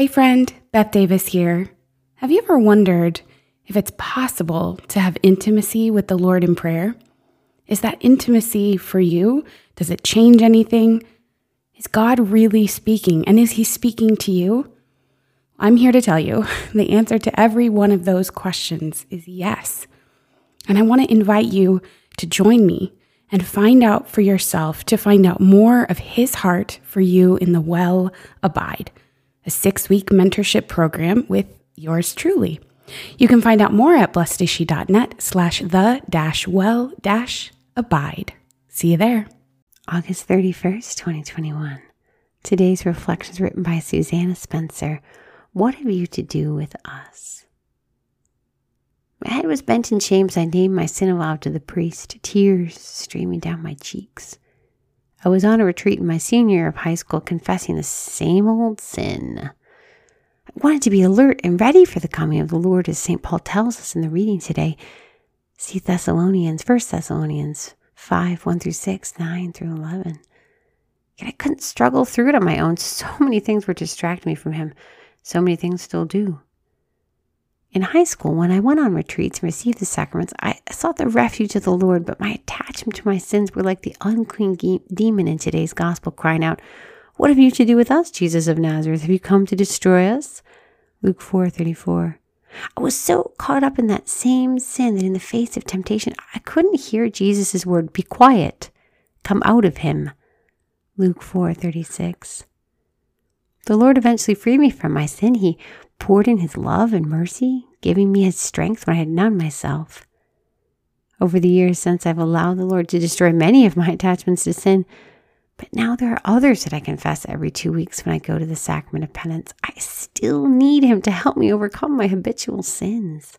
Hey, friend, Beth Davis here. Have you ever wondered if it's possible to have intimacy with the Lord in prayer? Is that intimacy for you? Does it change anything? Is God really speaking? And is He speaking to you? I'm here to tell you the answer to every one of those questions is yes. And I want to invite you to join me and find out for yourself, to find out more of His heart for you in the Well Abide a six week mentorship program with yours truly. You can find out more at blessedshe.net slash the dash well dash abide. See you there. August 31st, 2021. Today's reflection is written by Susanna Spencer. What have you to do with us? My head was bent in shame as I named my sin aloud to the priest, tears streaming down my cheeks. I was on a retreat in my senior year of high school confessing the same old sin. I wanted to be alert and ready for the coming of the Lord, as St. Paul tells us in the reading today. See Thessalonians, 1 Thessalonians 5 1 through 6, 9 through 11. Yet I couldn't struggle through it on my own. So many things were distracting me from Him. So many things still do. In high school, when I went on retreats and received the sacraments, I sought the refuge of the Lord, but my attachment to my sins were like the unclean demon in today's gospel, crying out, What have you to do with us, Jesus of Nazareth? Have you come to destroy us? Luke 4 34. I was so caught up in that same sin that in the face of temptation, I couldn't hear Jesus' word, Be quiet, come out of him. Luke 4 36. The Lord eventually freed me from my sin. He poured in his love and mercy, giving me his strength when I had none myself. Over the years since, I've allowed the Lord to destroy many of my attachments to sin, but now there are others that I confess every two weeks when I go to the sacrament of penance. I still need him to help me overcome my habitual sins.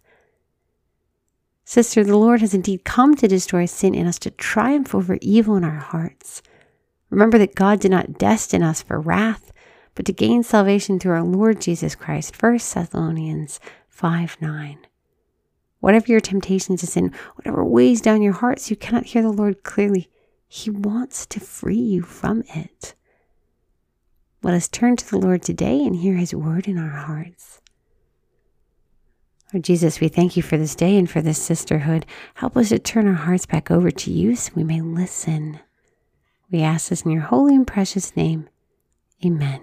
Sister, the Lord has indeed come to destroy sin in us to triumph over evil in our hearts. Remember that God did not destine us for wrath, but to gain salvation through our Lord Jesus Christ. 1 Thessalonians 5 9. Whatever your temptation to sin, whatever weighs down your hearts, you cannot hear the Lord clearly, He wants to free you from it. Let us turn to the Lord today and hear His word in our hearts. Lord Jesus, we thank you for this day and for this sisterhood. Help us to turn our hearts back over to you so we may listen. We ask this in your holy and precious name. Amen.